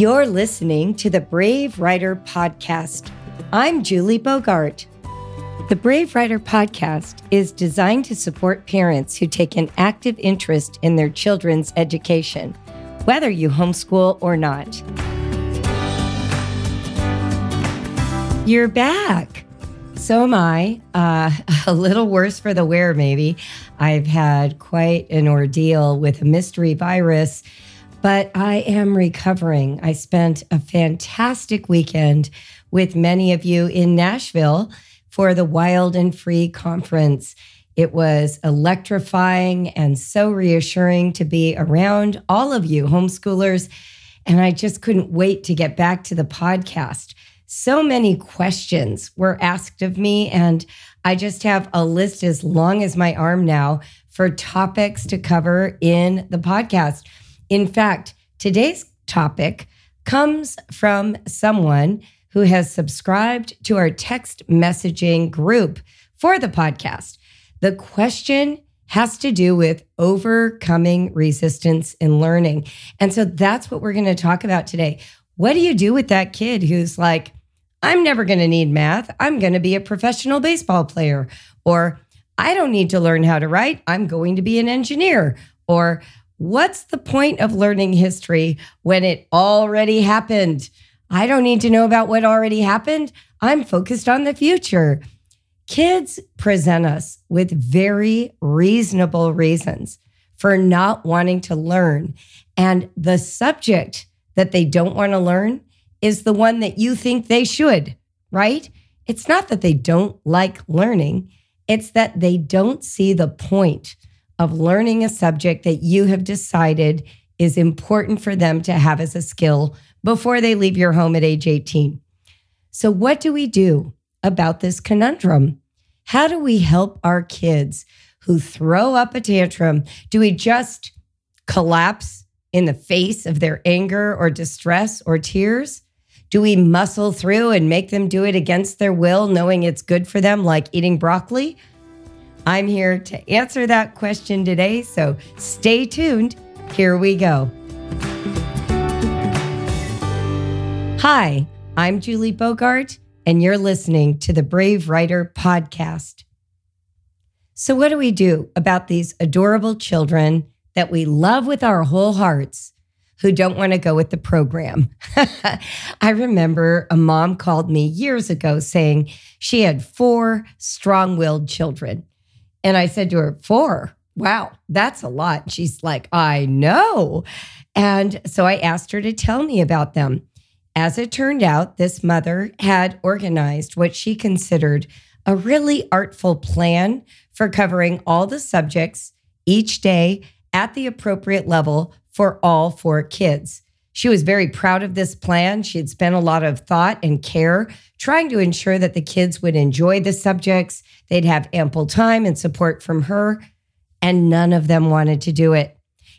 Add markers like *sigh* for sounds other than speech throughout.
You're listening to the Brave Writer Podcast. I'm Julie Bogart. The Brave Writer Podcast is designed to support parents who take an active interest in their children's education, whether you homeschool or not. You're back. So am I. Uh, *laughs* a little worse for the wear, maybe. I've had quite an ordeal with a mystery virus but I am recovering. I spent a fantastic weekend with many of you in Nashville for the Wild and Free conference. It was electrifying and so reassuring to be around all of you homeschoolers. And I just couldn't wait to get back to the podcast. So many questions were asked of me, and I just have a list as long as my arm now for topics to cover in the podcast. In fact, today's topic comes from someone who has subscribed to our text messaging group for the podcast. The question has to do with overcoming resistance in learning. And so that's what we're going to talk about today. What do you do with that kid who's like, I'm never going to need math. I'm going to be a professional baseball player. Or I don't need to learn how to write. I'm going to be an engineer. Or What's the point of learning history when it already happened? I don't need to know about what already happened. I'm focused on the future. Kids present us with very reasonable reasons for not wanting to learn. And the subject that they don't want to learn is the one that you think they should, right? It's not that they don't like learning, it's that they don't see the point of learning a subject that you have decided is important for them to have as a skill before they leave your home at age 18. So, what do we do about this conundrum? How do we help our kids who throw up a tantrum? Do we just collapse in the face of their anger or distress or tears? Do we muscle through and make them do it against their will, knowing it's good for them, like eating broccoli? I'm here to answer that question today, so stay tuned. Here we go. Hi, I'm Julie Bogart, and you're listening to the Brave Writer Podcast. So, what do we do about these adorable children that we love with our whole hearts who don't want to go with the program? *laughs* I remember a mom called me years ago saying she had four strong willed children. And I said to her, Four. Wow, that's a lot. She's like, I know. And so I asked her to tell me about them. As it turned out, this mother had organized what she considered a really artful plan for covering all the subjects each day at the appropriate level for all four kids. She was very proud of this plan. She had spent a lot of thought and care trying to ensure that the kids would enjoy the subjects, they'd have ample time and support from her, and none of them wanted to do it.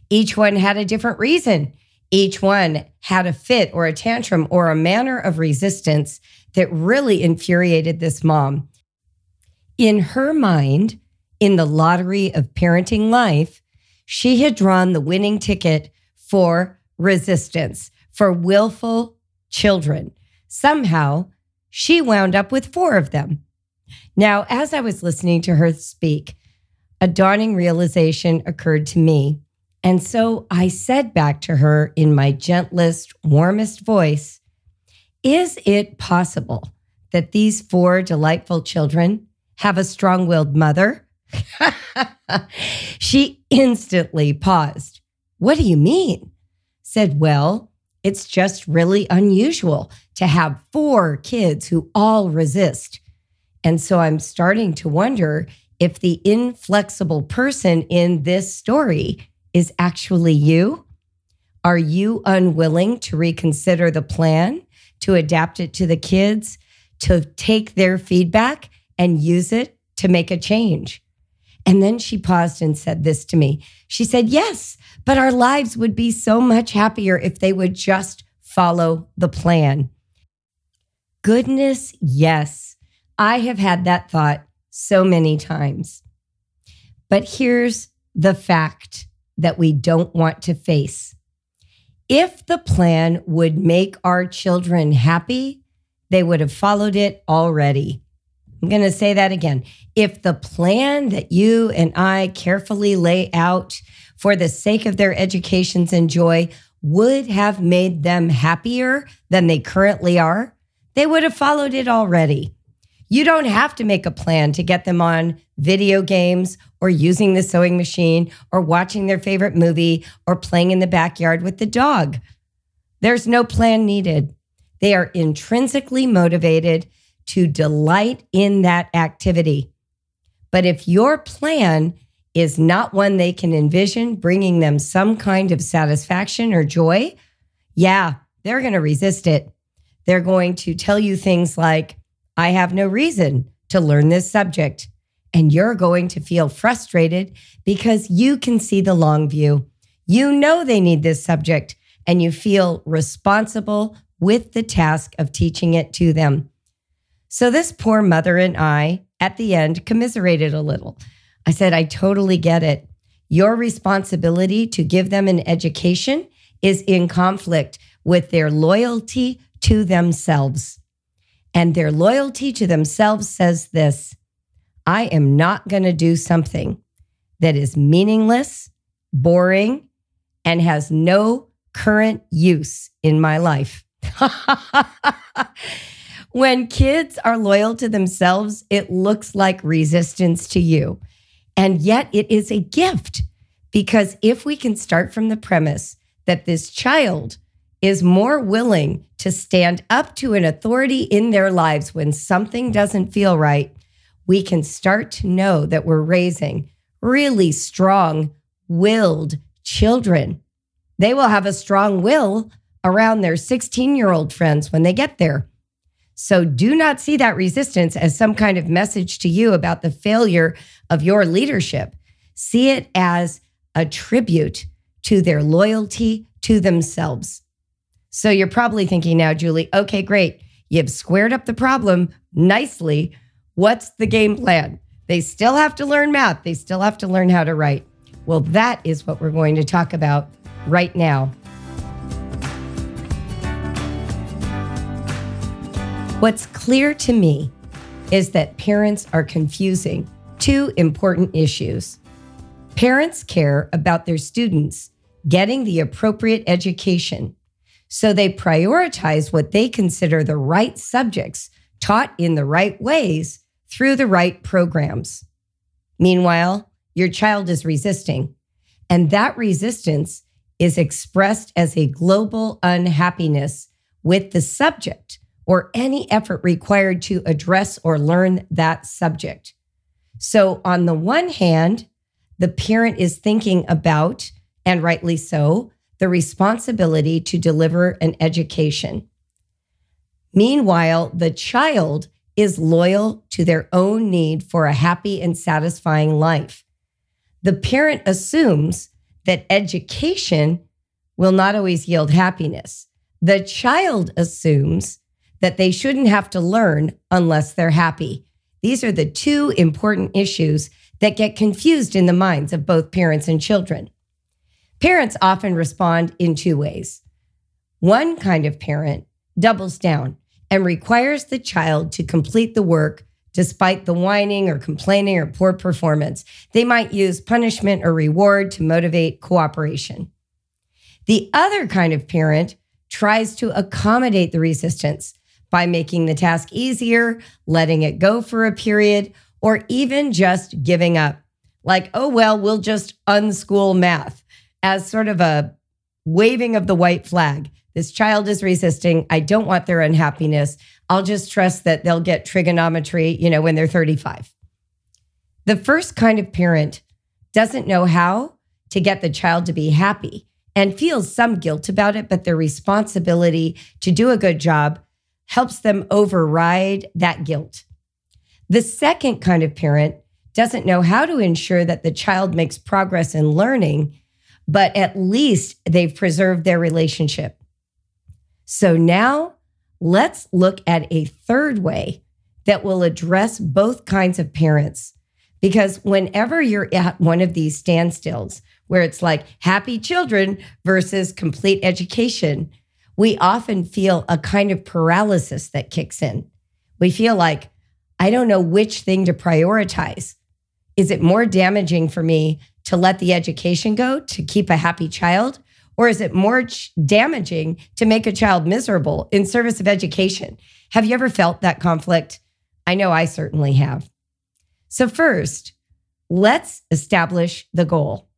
Each one had a different reason. Each one had a fit or a tantrum or a manner of resistance that really infuriated this mom. In her mind, in the lottery of parenting life, she had drawn the winning ticket for resistance for willful children. Somehow, she wound up with four of them. Now, as I was listening to her speak, a dawning realization occurred to me. And so I said back to her in my gentlest, warmest voice Is it possible that these four delightful children have a strong willed mother? *laughs* she instantly paused. What do you mean? Said, Well, it's just really unusual to have four kids who all resist. And so I'm starting to wonder if the inflexible person in this story is actually you. Are you unwilling to reconsider the plan, to adapt it to the kids, to take their feedback and use it to make a change? And then she paused and said this to me. She said, Yes, but our lives would be so much happier if they would just follow the plan. Goodness, yes. I have had that thought so many times. But here's the fact that we don't want to face If the plan would make our children happy, they would have followed it already. I'm going to say that again. If the plan that you and I carefully lay out for the sake of their educations and joy would have made them happier than they currently are, they would have followed it already. You don't have to make a plan to get them on video games or using the sewing machine or watching their favorite movie or playing in the backyard with the dog. There's no plan needed. They are intrinsically motivated to delight in that activity. But if your plan is not one they can envision bringing them some kind of satisfaction or joy, yeah, they're going to resist it. They're going to tell you things like, I have no reason to learn this subject. And you're going to feel frustrated because you can see the long view. You know they need this subject and you feel responsible with the task of teaching it to them. So, this poor mother and I, at the end, commiserated a little. I said, I totally get it. Your responsibility to give them an education is in conflict with their loyalty to themselves. And their loyalty to themselves says this I am not going to do something that is meaningless, boring, and has no current use in my life. *laughs* when kids are loyal to themselves, it looks like resistance to you. And yet it is a gift because if we can start from the premise that this child is more willing to stand up to an authority in their lives when something doesn't feel right, we can start to know that we're raising really strong willed children. They will have a strong will around their 16 year old friends when they get there. So do not see that resistance as some kind of message to you about the failure of your leadership. See it as a tribute to their loyalty to themselves. So you're probably thinking now, Julie, okay, great. You've squared up the problem nicely. What's the game plan? They still have to learn math, they still have to learn how to write. Well, that is what we're going to talk about right now. What's clear to me is that parents are confusing two important issues. Parents care about their students getting the appropriate education, so they prioritize what they consider the right subjects taught in the right ways through the right programs. Meanwhile, your child is resisting, and that resistance is expressed as a global unhappiness with the subject or any effort required to address or learn that subject. So, on the one hand, the parent is thinking about, and rightly so, the responsibility to deliver an education. Meanwhile, the child is loyal to their own need for a happy and satisfying life. The parent assumes that education will not always yield happiness. The child assumes that they shouldn't have to learn unless they're happy. These are the two important issues that get confused in the minds of both parents and children. Parents often respond in two ways. One kind of parent doubles down and requires the child to complete the work despite the whining or complaining or poor performance. They might use punishment or reward to motivate cooperation. The other kind of parent tries to accommodate the resistance by making the task easier, letting it go for a period, or even just giving up. Like, oh, well, we'll just unschool math as sort of a waving of the white flag. This child is resisting. I don't want their unhappiness. I'll just trust that they'll get trigonometry, you know, when they're 35. The first kind of parent doesn't know how to get the child to be happy and feels some guilt about it, but their responsibility to do a good job helps them override that guilt. The second kind of parent doesn't know how to ensure that the child makes progress in learning, but at least they've preserved their relationship. So now let's look at a third way that will address both kinds of parents. Because whenever you're at one of these standstills where it's like happy children versus complete education, we often feel a kind of paralysis that kicks in. We feel like, I don't know which thing to prioritize. Is it more damaging for me to let the education go to keep a happy child? Or is it more ch- damaging to make a child miserable in service of education? Have you ever felt that conflict? I know I certainly have. So, first, let's establish the goal.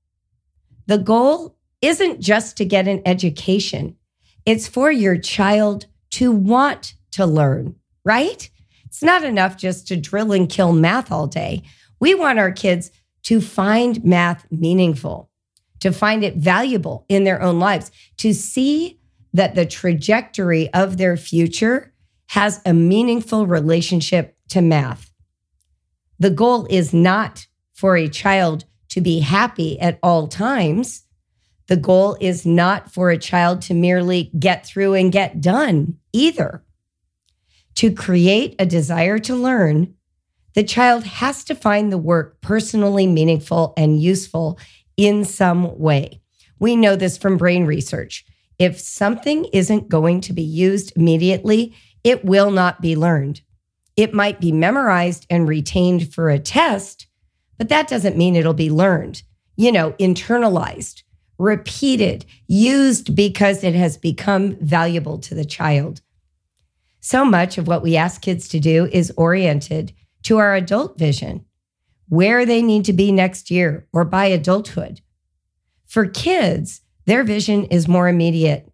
The goal isn't just to get an education, it's for your child to want to learn, right? It's not enough just to drill and kill math all day. We want our kids to find math meaningful, to find it valuable in their own lives, to see that the trajectory of their future has a meaningful relationship to math. The goal is not for a child to be happy at all times. The goal is not for a child to merely get through and get done either. To create a desire to learn, the child has to find the work personally meaningful and useful in some way. We know this from brain research. If something isn't going to be used immediately, it will not be learned. It might be memorized and retained for a test, but that doesn't mean it'll be learned, you know, internalized, repeated, used because it has become valuable to the child. So much of what we ask kids to do is oriented to our adult vision, where they need to be next year or by adulthood. For kids, their vision is more immediate.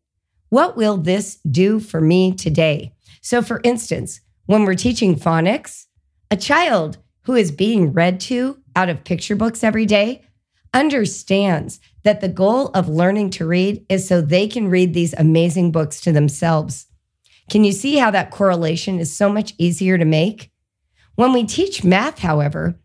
What will this do for me today? So, for instance, when we're teaching phonics, a child who is being read to out of picture books every day understands that the goal of learning to read is so they can read these amazing books to themselves. Can you see how that correlation is so much easier to make? When we teach math, however,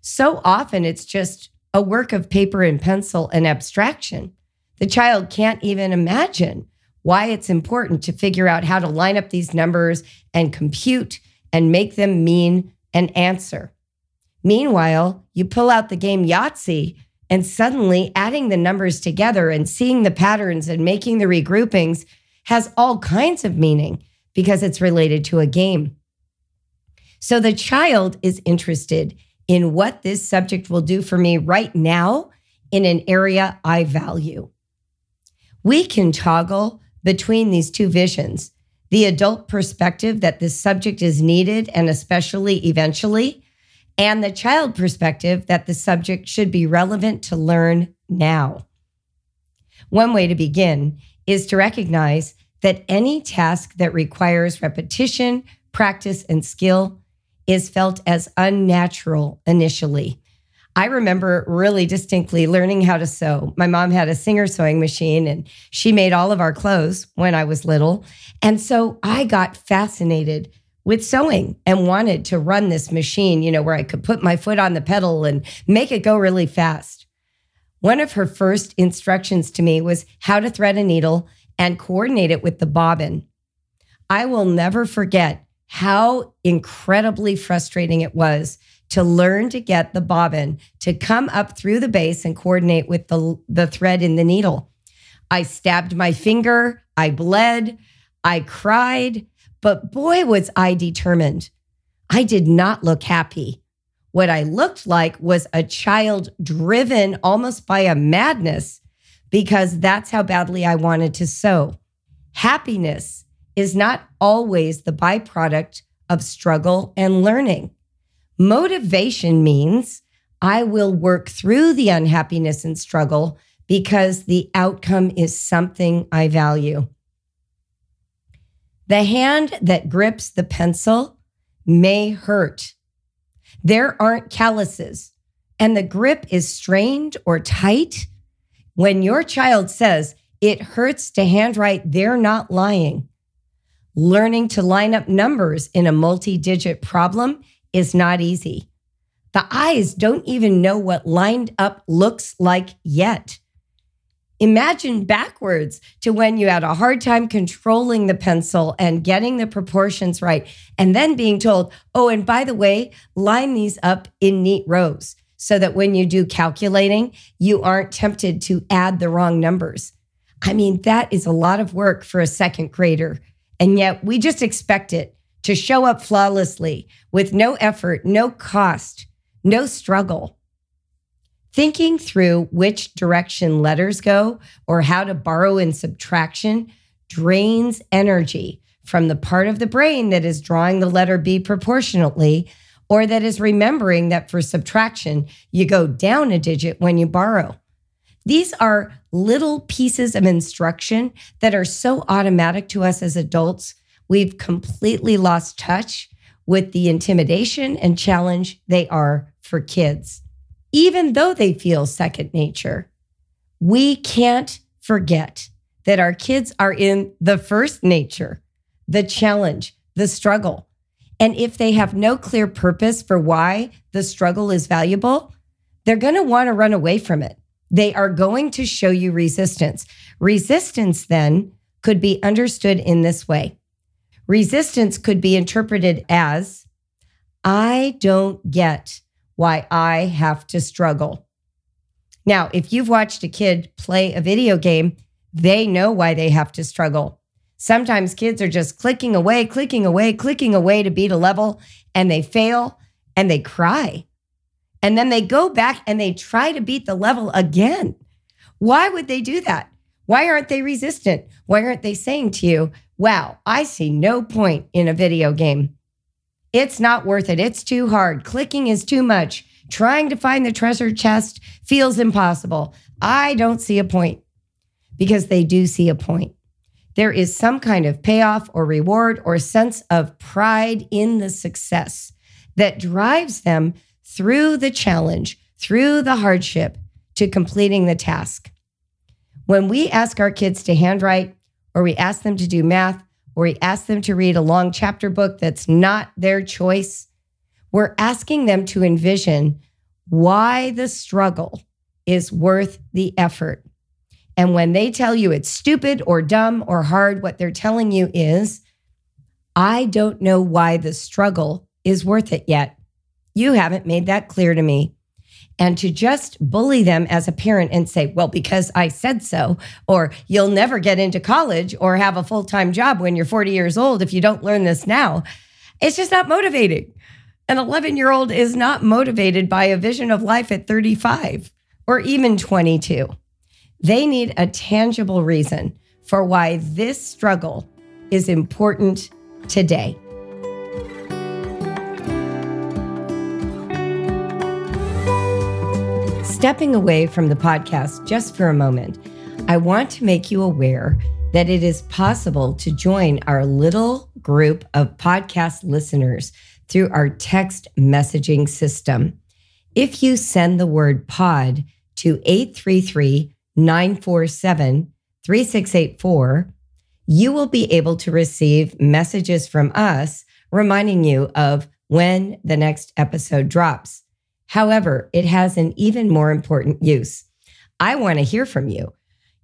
so often it's just a work of paper and pencil and abstraction. The child can't even imagine why it's important to figure out how to line up these numbers and compute and make them mean an answer. Meanwhile, you pull out the game Yahtzee, and suddenly adding the numbers together and seeing the patterns and making the regroupings has all kinds of meaning because it's related to a game. So the child is interested in what this subject will do for me right now in an area I value. We can toggle between these two visions the adult perspective that this subject is needed and especially eventually, and the child perspective that the subject should be relevant to learn now. One way to begin is to recognize that any task that requires repetition, practice, and skill is felt as unnatural initially. I remember really distinctly learning how to sew. My mom had a Singer sewing machine and she made all of our clothes when I was little. And so I got fascinated with sewing and wanted to run this machine, you know, where I could put my foot on the pedal and make it go really fast. One of her first instructions to me was how to thread a needle and coordinate it with the bobbin. I will never forget how incredibly frustrating it was to learn to get the bobbin to come up through the base and coordinate with the, the thread in the needle. I stabbed my finger, I bled, I cried, but boy, was I determined. I did not look happy. What I looked like was a child driven almost by a madness because that's how badly I wanted to sew. Happiness is not always the byproduct of struggle and learning. Motivation means I will work through the unhappiness and struggle because the outcome is something I value. The hand that grips the pencil may hurt. There aren't calluses, and the grip is strained or tight. When your child says it hurts to handwrite, they're not lying. Learning to line up numbers in a multi digit problem is not easy. The eyes don't even know what lined up looks like yet. Imagine backwards to when you had a hard time controlling the pencil and getting the proportions right, and then being told, oh, and by the way, line these up in neat rows. so that when you do calculating, you aren't tempted to add the wrong numbers. I mean, that is a lot of work for a second grader. And yet we just expect it to show up flawlessly with no effort, no cost, no struggle. Thinking through which direction letters go or how to borrow in subtraction drains energy from the part of the brain that is drawing the letter B proportionately or that is remembering that for subtraction, you go down a digit when you borrow. These are little pieces of instruction that are so automatic to us as adults, we've completely lost touch with the intimidation and challenge they are for kids. Even though they feel second nature, we can't forget that our kids are in the first nature, the challenge, the struggle. And if they have no clear purpose for why the struggle is valuable, they're going to want to run away from it. They are going to show you resistance. Resistance then could be understood in this way resistance could be interpreted as I don't get why I have to struggle. Now, if you've watched a kid play a video game, they know why they have to struggle. Sometimes kids are just clicking away, clicking away, clicking away to beat a level, and they fail and they cry. And then they go back and they try to beat the level again. Why would they do that? Why aren't they resistant? Why aren't they saying to you, wow, I see no point in a video game? It's not worth it. It's too hard. Clicking is too much. Trying to find the treasure chest feels impossible. I don't see a point because they do see a point. There is some kind of payoff or reward or sense of pride in the success that drives them through the challenge, through the hardship to completing the task. When we ask our kids to handwrite, or we ask them to do math, we ask them to read a long chapter book that's not their choice, we're asking them to envision why the struggle is worth the effort. And when they tell you it's stupid or dumb or hard, what they're telling you is, I don't know why the struggle is worth it yet. You haven't made that clear to me. And to just bully them as a parent and say, well, because I said so, or you'll never get into college or have a full time job when you're 40 years old if you don't learn this now, it's just not motivating. An 11 year old is not motivated by a vision of life at 35 or even 22. They need a tangible reason for why this struggle is important today. Stepping away from the podcast just for a moment, I want to make you aware that it is possible to join our little group of podcast listeners through our text messaging system. If you send the word pod to 833 947 3684, you will be able to receive messages from us reminding you of when the next episode drops. However, it has an even more important use. I want to hear from you.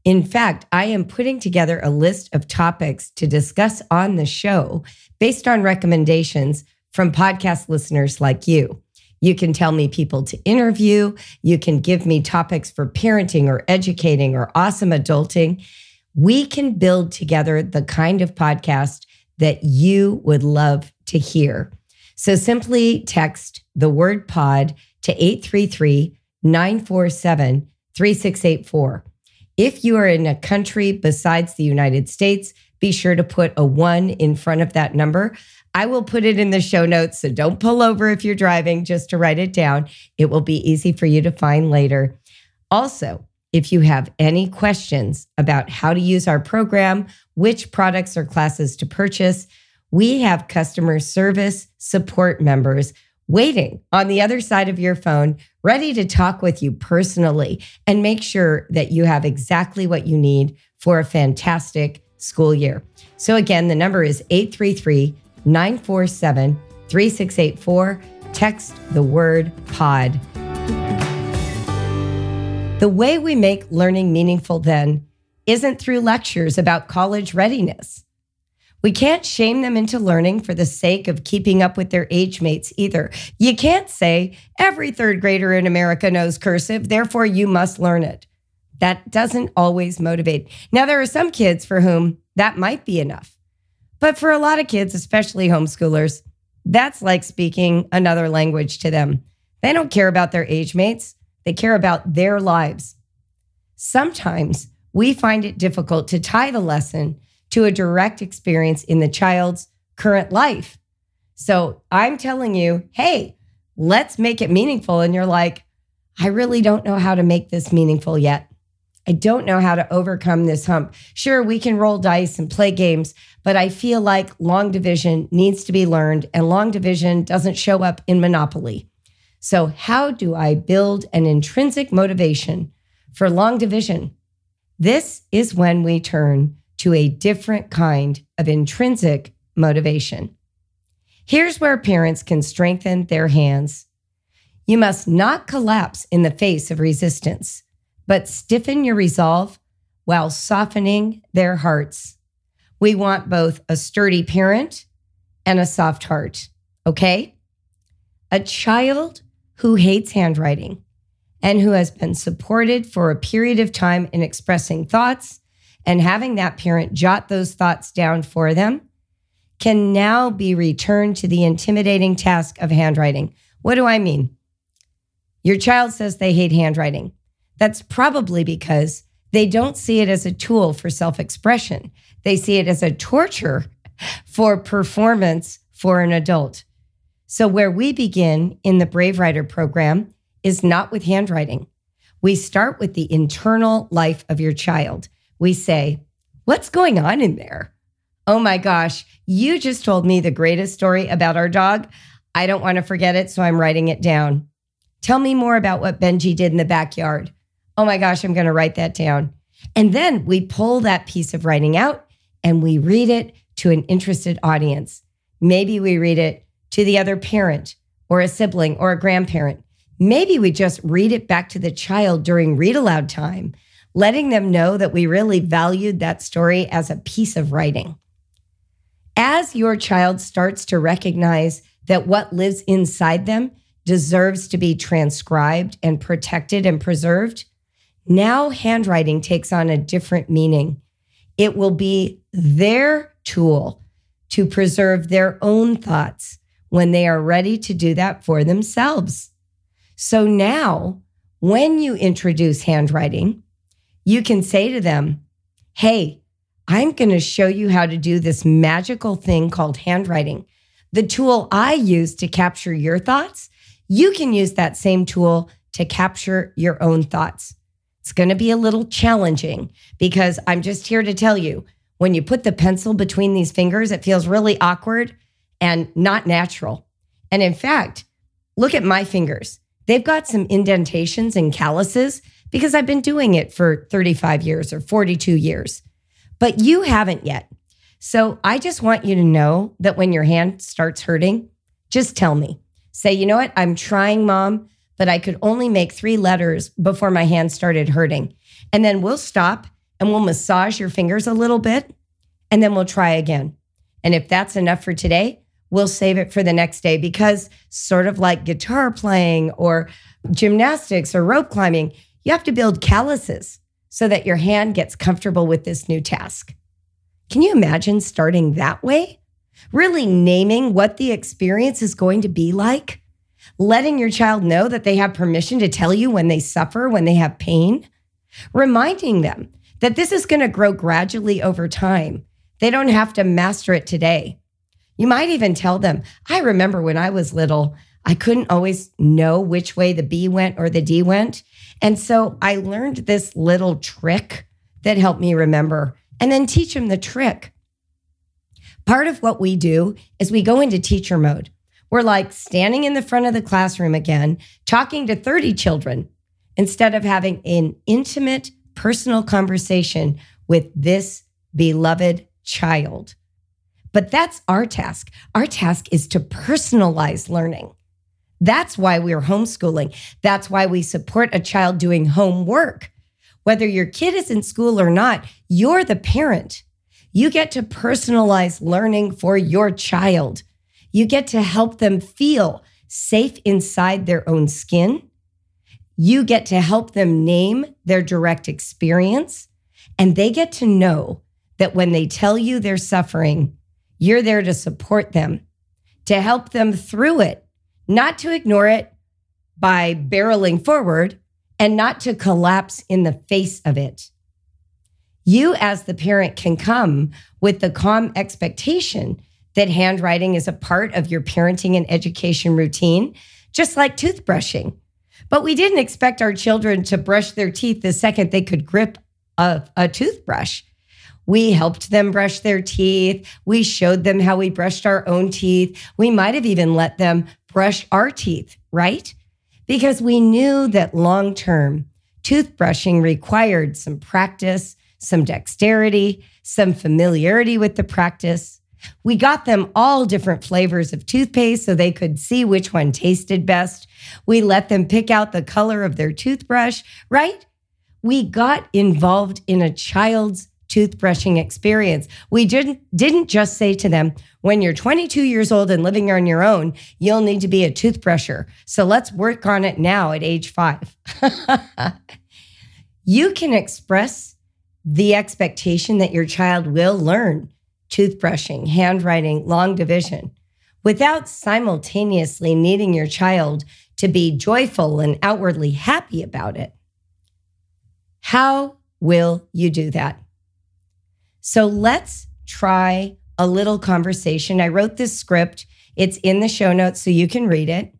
In fact, I am putting together a list of topics to discuss on the show based on recommendations from podcast listeners like you. You can tell me people to interview. You can give me topics for parenting or educating or awesome adulting. We can build together the kind of podcast that you would love to hear. So simply text the word pod to 833 947 3684. If you are in a country besides the United States, be sure to put a one in front of that number. I will put it in the show notes, so don't pull over if you're driving just to write it down. It will be easy for you to find later. Also, if you have any questions about how to use our program, which products or classes to purchase, we have customer service support members waiting on the other side of your phone, ready to talk with you personally and make sure that you have exactly what you need for a fantastic school year. So, again, the number is 833 947 3684. Text the word pod. The way we make learning meaningful then isn't through lectures about college readiness. We can't shame them into learning for the sake of keeping up with their age mates either. You can't say every third grader in America knows cursive, therefore you must learn it. That doesn't always motivate. Now, there are some kids for whom that might be enough. But for a lot of kids, especially homeschoolers, that's like speaking another language to them. They don't care about their age mates, they care about their lives. Sometimes we find it difficult to tie the lesson to a direct experience in the child's current life. So I'm telling you, hey, let's make it meaningful. And you're like, I really don't know how to make this meaningful yet. I don't know how to overcome this hump. Sure, we can roll dice and play games, but I feel like long division needs to be learned, and long division doesn't show up in Monopoly. So, how do I build an intrinsic motivation for long division? This is when we turn to a different kind of intrinsic motivation. Here's where parents can strengthen their hands. You must not collapse in the face of resistance but stiffen your resolve while softening their hearts. We want both a sturdy parent and a soft heart, okay? A child who hates handwriting and who has been supported for a period of time in expressing thoughts and having that parent jot those thoughts down for them can now be returned to the intimidating task of handwriting. What do I mean? Your child says they hate handwriting. That's probably because they don't see it as a tool for self expression. They see it as a torture for performance for an adult. So, where we begin in the Brave Writer program is not with handwriting. We start with the internal life of your child. We say, What's going on in there? Oh my gosh, you just told me the greatest story about our dog. I don't want to forget it, so I'm writing it down. Tell me more about what Benji did in the backyard oh my gosh, I'm going to write that down. And then we pull that piece of writing out and we read it to an interested audience. Maybe we read it to the other parent or a sibling or a grandparent. Maybe we just read it back to the child during read aloud time, letting them know that we really valued that story as a piece of writing. As your child starts to recognize that what lives inside them deserves to be transcribed and protected and preserved, now, handwriting takes on a different meaning. It will be their tool to preserve their own thoughts when they are ready to do that for themselves. So now, when you introduce handwriting, you can say to them, Hey, I'm going to show you how to do this magical thing called handwriting. The tool I use to capture your thoughts, you can use that same tool to capture your own thoughts. It's going to be a little challenging because I'm just here to tell you when you put the pencil between these fingers, it feels really awkward and not natural. And in fact, look at my fingers. They've got some indentations and calluses because I've been doing it for 35 years or 42 years, but you haven't yet. So I just want you to know that when your hand starts hurting, just tell me. Say, you know what? I'm trying, mom but I could only make three letters before my hand started hurting. And then we'll stop and we'll massage your fingers a little bit and then we'll try again. And if that's enough for today, we'll save it for the next day because, sort of like guitar playing or gymnastics or rope climbing, you have to build calluses so that your hand gets comfortable with this new task. Can you imagine starting that way? Really naming what the experience is going to be like? letting your child know that they have permission to tell you when they suffer, when they have pain, reminding them that this is going to grow gradually over time. They don't have to master it today. You might even tell them, I remember when I was little, I couldn't always know which way the B went or the D went. And so I learned this little trick that helped me remember and then teach them the trick. Part of what we do is we go into teacher mode. We're like standing in the front of the classroom again, talking to 30 children instead of having an intimate, personal conversation with this beloved child. But that's our task. Our task is to personalize learning. That's why we're homeschooling. That's why we support a child doing homework. Whether your kid is in school or not, you're the parent. You get to personalize learning for your child. You get to help them feel safe inside their own skin. You get to help them name their direct experience. And they get to know that when they tell you they're suffering, you're there to support them, to help them through it, not to ignore it by barreling forward and not to collapse in the face of it. You, as the parent, can come with the calm expectation that handwriting is a part of your parenting and education routine, just like toothbrushing. But we didn't expect our children to brush their teeth the second they could grip a, a toothbrush. We helped them brush their teeth. We showed them how we brushed our own teeth. We might have even let them brush our teeth, right? Because we knew that long term, toothbrushing required some practice, some dexterity, some familiarity with the practice. We got them all different flavors of toothpaste so they could see which one tasted best. We let them pick out the color of their toothbrush, right? We got involved in a child's toothbrushing experience. We didn't didn't just say to them, when you're 22 years old and living on your own, you'll need to be a toothbrusher. So let's work on it now at age 5. *laughs* you can express the expectation that your child will learn toothbrushing, handwriting, long division without simultaneously needing your child to be joyful and outwardly happy about it. How will you do that? So let's try a little conversation. I wrote this script, it's in the show notes so you can read it.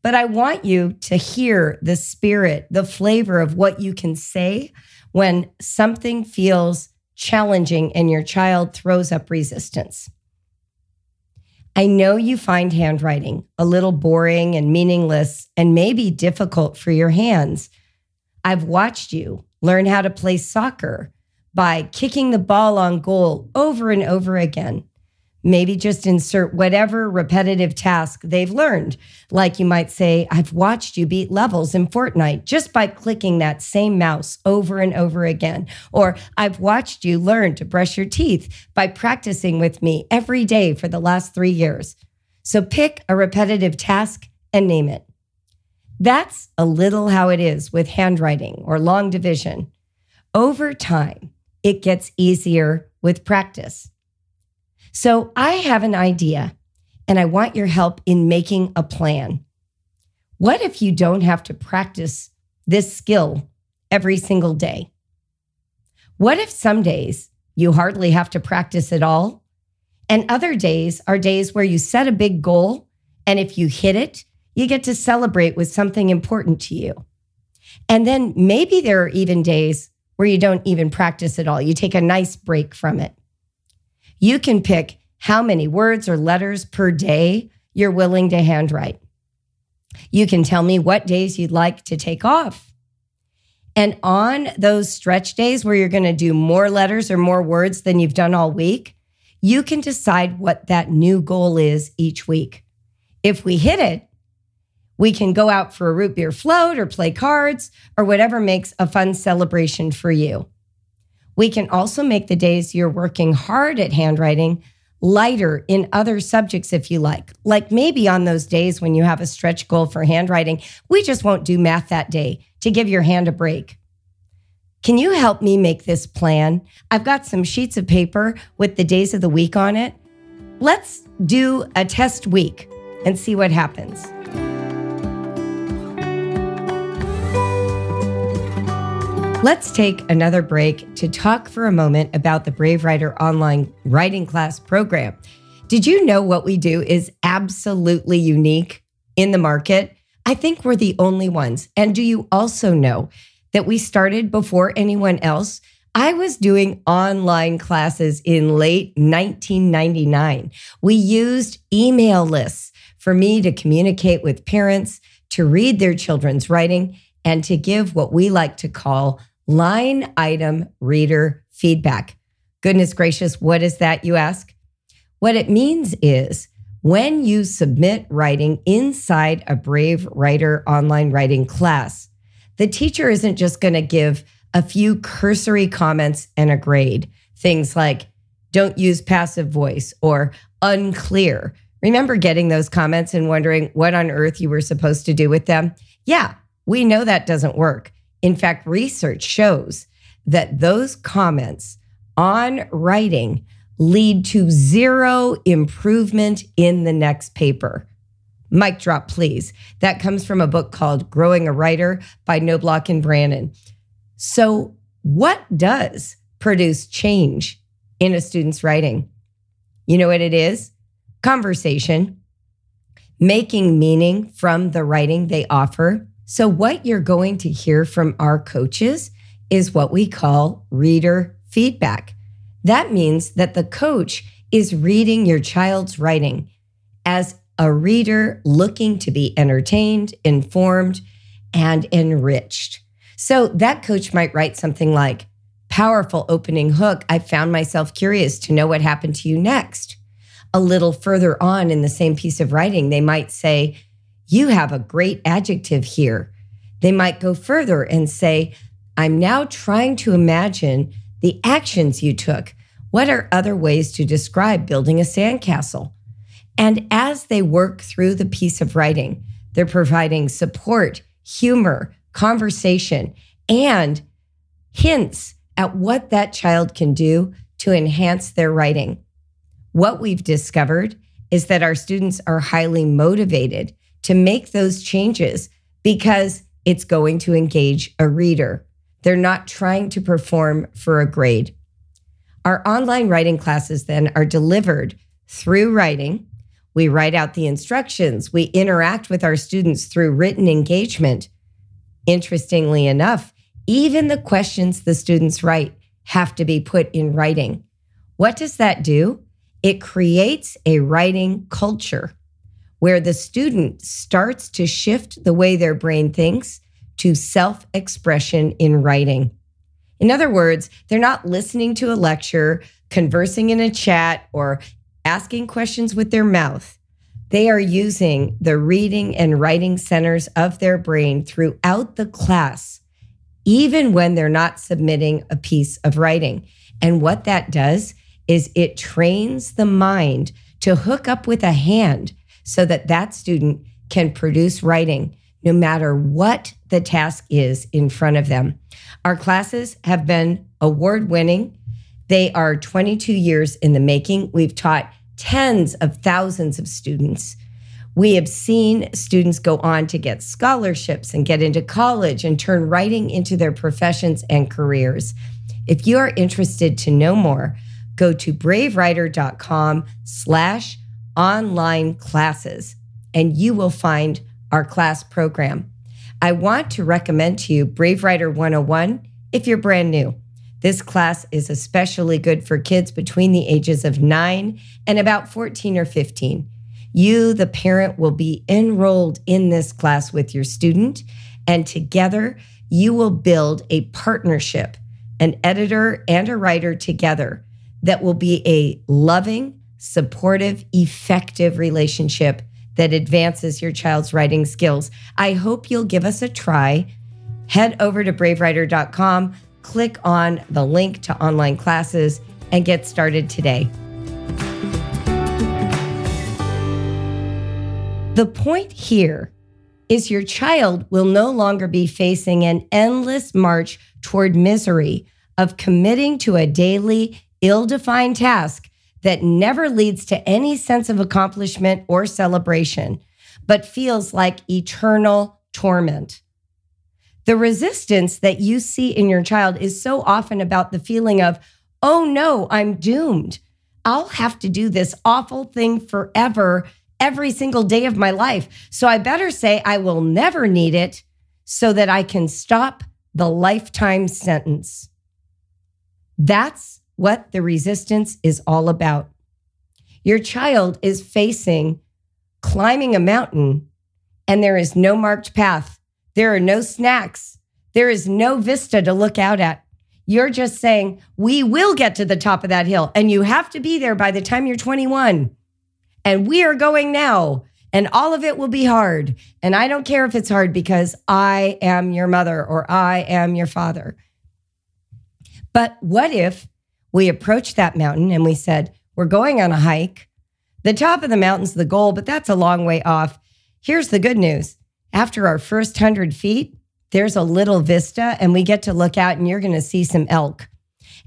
But I want you to hear the spirit, the flavor of what you can say when something feels challenging and your child throws up resistance. I know you find handwriting a little boring and meaningless and maybe difficult for your hands. I've watched you learn how to play soccer by kicking the ball on goal over and over again. Maybe just insert whatever repetitive task they've learned. Like you might say, I've watched you beat levels in Fortnite just by clicking that same mouse over and over again. Or I've watched you learn to brush your teeth by practicing with me every day for the last three years. So pick a repetitive task and name it. That's a little how it is with handwriting or long division. Over time, it gets easier with practice. So I have an idea and I want your help in making a plan. What if you don't have to practice this skill every single day? What if some days you hardly have to practice at all? And other days are days where you set a big goal, and if you hit it, you get to celebrate with something important to you. And then maybe there are even days where you don't even practice at all. You take a nice break from it. You can pick how many words or letters per day you're willing to handwrite. You can tell me what days you'd like to take off. And on those stretch days where you're going to do more letters or more words than you've done all week, you can decide what that new goal is each week. If we hit it, we can go out for a root beer float or play cards or whatever makes a fun celebration for you. We can also make the days you're working hard at handwriting lighter in other subjects if you like. Like maybe on those days when you have a stretch goal for handwriting, we just won't do math that day to give your hand a break. Can you help me make this plan? I've got some sheets of paper with the days of the week on it. Let's do a test week and see what happens. Let's take another break to talk for a moment about the Brave Writer online writing class program. Did you know what we do is absolutely unique in the market? I think we're the only ones. And do you also know that we started before anyone else? I was doing online classes in late 1999. We used email lists for me to communicate with parents, to read their children's writing, and to give what we like to call line item reader feedback. Goodness gracious, what is that, you ask? What it means is when you submit writing inside a Brave Writer online writing class, the teacher isn't just going to give a few cursory comments and a grade. Things like, don't use passive voice or unclear. Remember getting those comments and wondering what on earth you were supposed to do with them? Yeah, we know that doesn't work. In fact, research shows that those comments on writing lead to zero improvement in the next paper. Mic drop, please. That comes from a book called Growing a Writer by Knoblauch and Brannon. So, what does produce change in a student's writing? You know what it is? Conversation, making meaning from the writing they offer. So, what you're going to hear from our coaches is what we call reader feedback. That means that the coach is reading your child's writing as a reader looking to be entertained, informed, and enriched. So that coach might write something like, Powerful opening hook. I found myself curious to know what happened to you next. A little further on in the same piece of writing, they might say, You have a great adjective here. They might go further and say, I'm now trying to imagine the actions you took. What are other ways to describe building a sandcastle? And as they work through the piece of writing, they're providing support, humor, conversation, and hints at what that child can do to enhance their writing. What we've discovered is that our students are highly motivated to make those changes because it's going to engage a reader. They're not trying to perform for a grade. Our online writing classes then are delivered through writing we write out the instructions. We interact with our students through written engagement. Interestingly enough, even the questions the students write have to be put in writing. What does that do? It creates a writing culture where the student starts to shift the way their brain thinks to self expression in writing. In other words, they're not listening to a lecture, conversing in a chat, or asking questions with their mouth. They are using the reading and writing centers of their brain throughout the class, even when they're not submitting a piece of writing. And what that does is it trains the mind to hook up with a hand so that that student can produce writing no matter what the task is in front of them. Our classes have been award winning they are 22 years in the making. We've taught tens of thousands of students. We have seen students go on to get scholarships and get into college and turn writing into their professions and careers. If you are interested to know more, go to bravewriter.com slash online classes and you will find our class program. I want to recommend to you Brave Writer 101 if you're brand new. This class is especially good for kids between the ages of 9 and about 14 or 15. You, the parent, will be enrolled in this class with your student, and together you will build a partnership, an editor and a writer together that will be a loving, supportive, effective relationship that advances your child's writing skills. I hope you'll give us a try. Head over to bravewriter.com click on the link to online classes and get started today. The point here is your child will no longer be facing an endless march toward misery of committing to a daily, ill defined task that never leads to any sense of accomplishment or celebration, but feels like eternal torment. The resistance that you see in your child is so often about the feeling of, oh no, I'm doomed. I'll have to do this awful thing forever, every single day of my life. So I better say I will never need it so that I can stop the lifetime sentence. That's what the resistance is all about. Your child is facing climbing a mountain and there is no marked path there are no snacks. There is no vista to look out at. You're just saying, we will get to the top of that hill, and you have to be there by the time you're 21. And we are going now, and all of it will be hard. And I don't care if it's hard because I am your mother or I am your father. But what if We approached that mountain and we said, We're going on a hike. The top of the mountain's the goal, but that's a long way off. Here's the good news after our first 100 feet, there's a little vista, and we get to look out, and you're going to see some elk.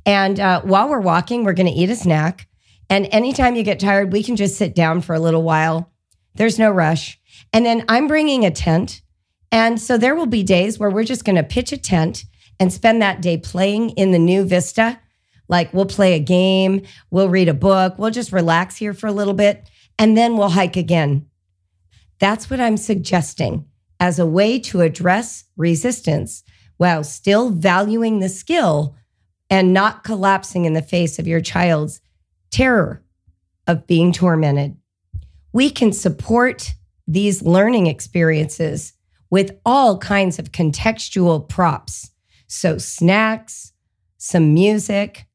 And uh, while we're walking, we're going to eat a snack. And anytime you get tired, we can just sit down for a little while. There's no rush. And then I'm bringing a tent. And so there will be days where we're just going to pitch a tent and spend that day playing in the new vista. Like we'll play a game, we'll read a book, we'll just relax here for a little bit, and then we'll hike again. That's what I'm suggesting as a way to address resistance while still valuing the skill and not collapsing in the face of your child's terror of being tormented. We can support these learning experiences with all kinds of contextual props. So, snacks, some music,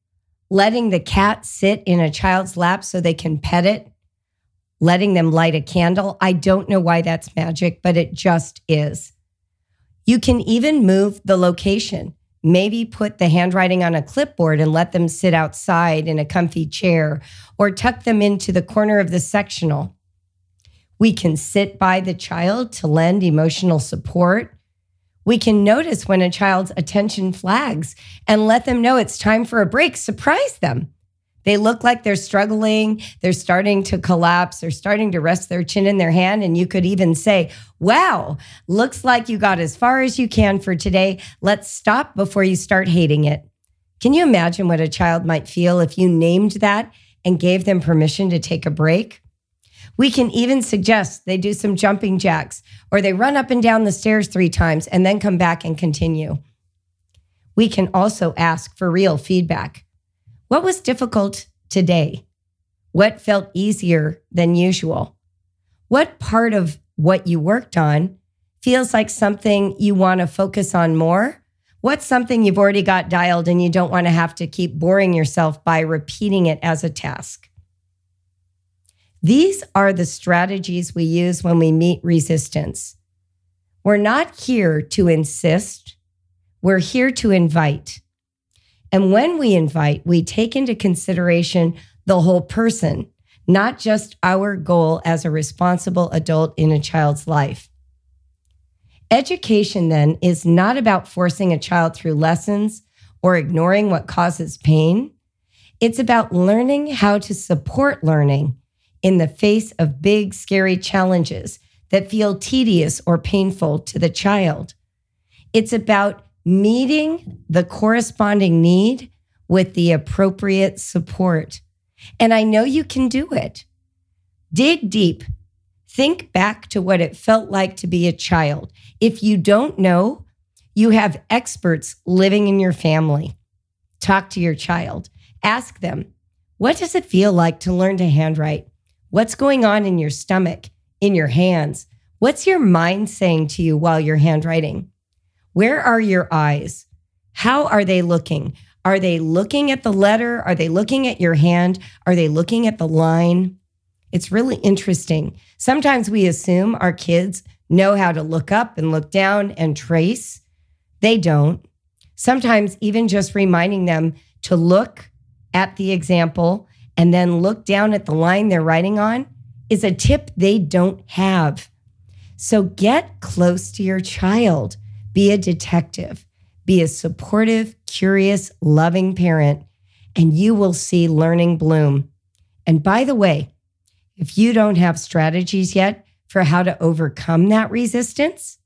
letting the cat sit in a child's lap so they can pet it, letting them light a candle. I don't know why that's magic, but it just is. You can even move the location. Maybe put the handwriting on a clipboard and let them sit outside in a comfy chair or tuck them into the corner of the sectional. We can sit by the child to lend emotional support. We can notice when a child's attention flags and let them know it's time for a break. Surprise them. They look like they're struggling. They're starting to collapse. They're starting to rest their chin in their hand. And you could even say, Wow, looks like you got as far as you can for today. Let's stop before you start hating it. Can you imagine what a child might feel if you named that and gave them permission to take a break? We can even suggest they do some jumping jacks or they run up and down the stairs three times and then come back and continue. We can also ask for real feedback. What was difficult today? What felt easier than usual? What part of what you worked on feels like something you want to focus on more? What's something you've already got dialed and you don't want to have to keep boring yourself by repeating it as a task? These are the strategies we use when we meet resistance. We're not here to insist, we're here to invite. And when we invite, we take into consideration the whole person, not just our goal as a responsible adult in a child's life. Education, then, is not about forcing a child through lessons or ignoring what causes pain. It's about learning how to support learning in the face of big, scary challenges that feel tedious or painful to the child. It's about meeting the corresponding need with the appropriate support. And I know you can do it. Dig deep. Think back to what it felt like to be a child. If you don't know, you have experts living in your family. Talk to your child. Ask them, what does it feel like to learn to handwrite? What's going on in your stomach, in your hands? What's your mind saying to you while you're handwriting? Where are your eyes? How are they looking? Are they looking at the letter? Are they looking at your hand? Are they looking at the line? It's really interesting. Sometimes we assume our kids know how to look up and look down and trace. They don't. Sometimes, even just reminding them to look at the example and then look down at the line they're writing on is a tip they don't have. So get close to your child. Be a detective. Be a supportive, curious, loving parent, and you will see learning bloom. And by the way, if you don't have strategies yet for how to overcome that resistance,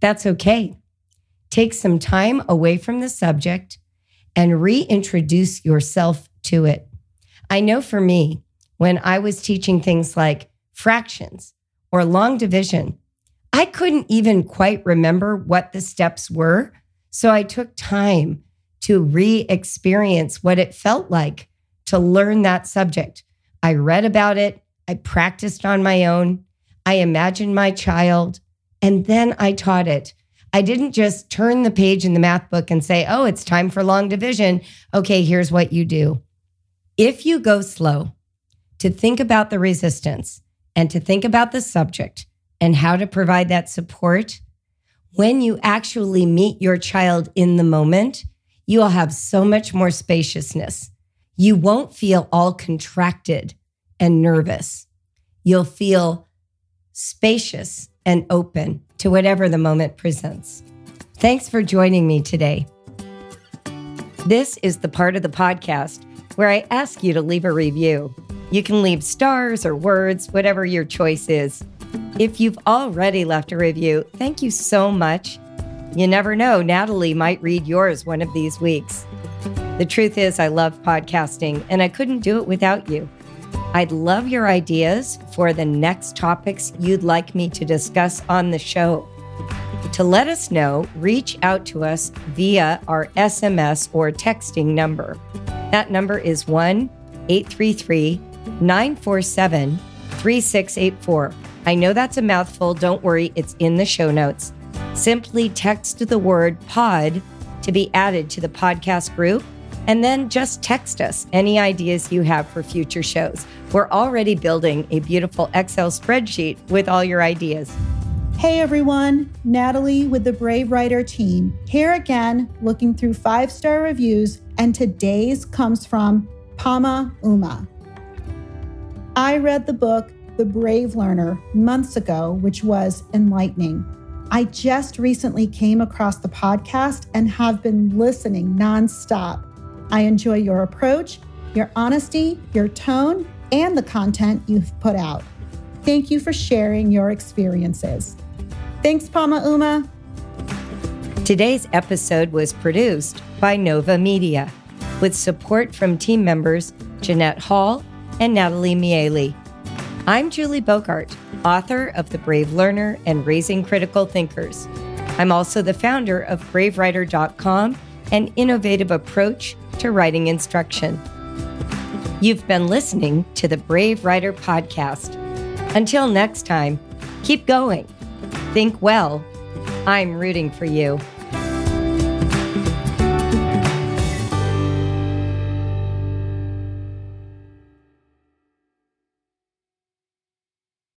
that's okay. Take some time away from the subject and reintroduce yourself to it. I know for me, when I was teaching things like fractions or long division, I couldn't even quite remember what the steps were. So I took time to re experience what it felt like to learn that subject. I read about it, I practiced on my own, I imagined my child, and then I taught it. I didn't just turn the page in the math book and say, oh, it's time for long division. Okay, here's what you do. If you go slow to think about the resistance and to think about the subject and how to provide that support, when you actually meet your child in the moment, you will have so much more spaciousness. you won't feel all contracted and nervous. You'll feel spacious and open to whatever the moment presents. Thanks for joining me today. This is the part of the podcast where I ask you to leave a review. You can leave stars or words, whatever your choice is. If you've already left a review, thank you so much. You never know, Natalie might read yours one of these weeks. The truth is, I love podcasting and I couldn't do it without you. I'd love your ideas for the next topics you'd like me to discuss on the show. To let us know, reach out to us via our SMS or texting number. That number is 1 833 947 3684. I know that's a mouthful. Don't worry, it's in the show notes. Simply text the word pod to be added to the podcast group, and then just text us any ideas you have for future shows. We're already building a beautiful Excel spreadsheet with all your ideas. Hey everyone, Natalie with the Brave Writer team. Here again, looking through five star reviews, and today's comes from Pama Uma. I read the book The Brave Learner months ago, which was enlightening. I just recently came across the podcast and have been listening nonstop. I enjoy your approach, your honesty, your tone, and the content you've put out. Thank you for sharing your experiences. Thanks, Pama Uma. Today's episode was produced by Nova Media with support from team members Jeanette Hall and Natalie Miele. I'm Julie Bogart, author of The Brave Learner and Raising Critical Thinkers. I'm also the founder of BraveWriter.com, an innovative approach to writing instruction. You've been listening to the Brave Writer Podcast. Until next time, keep going, think well. I'm rooting for you.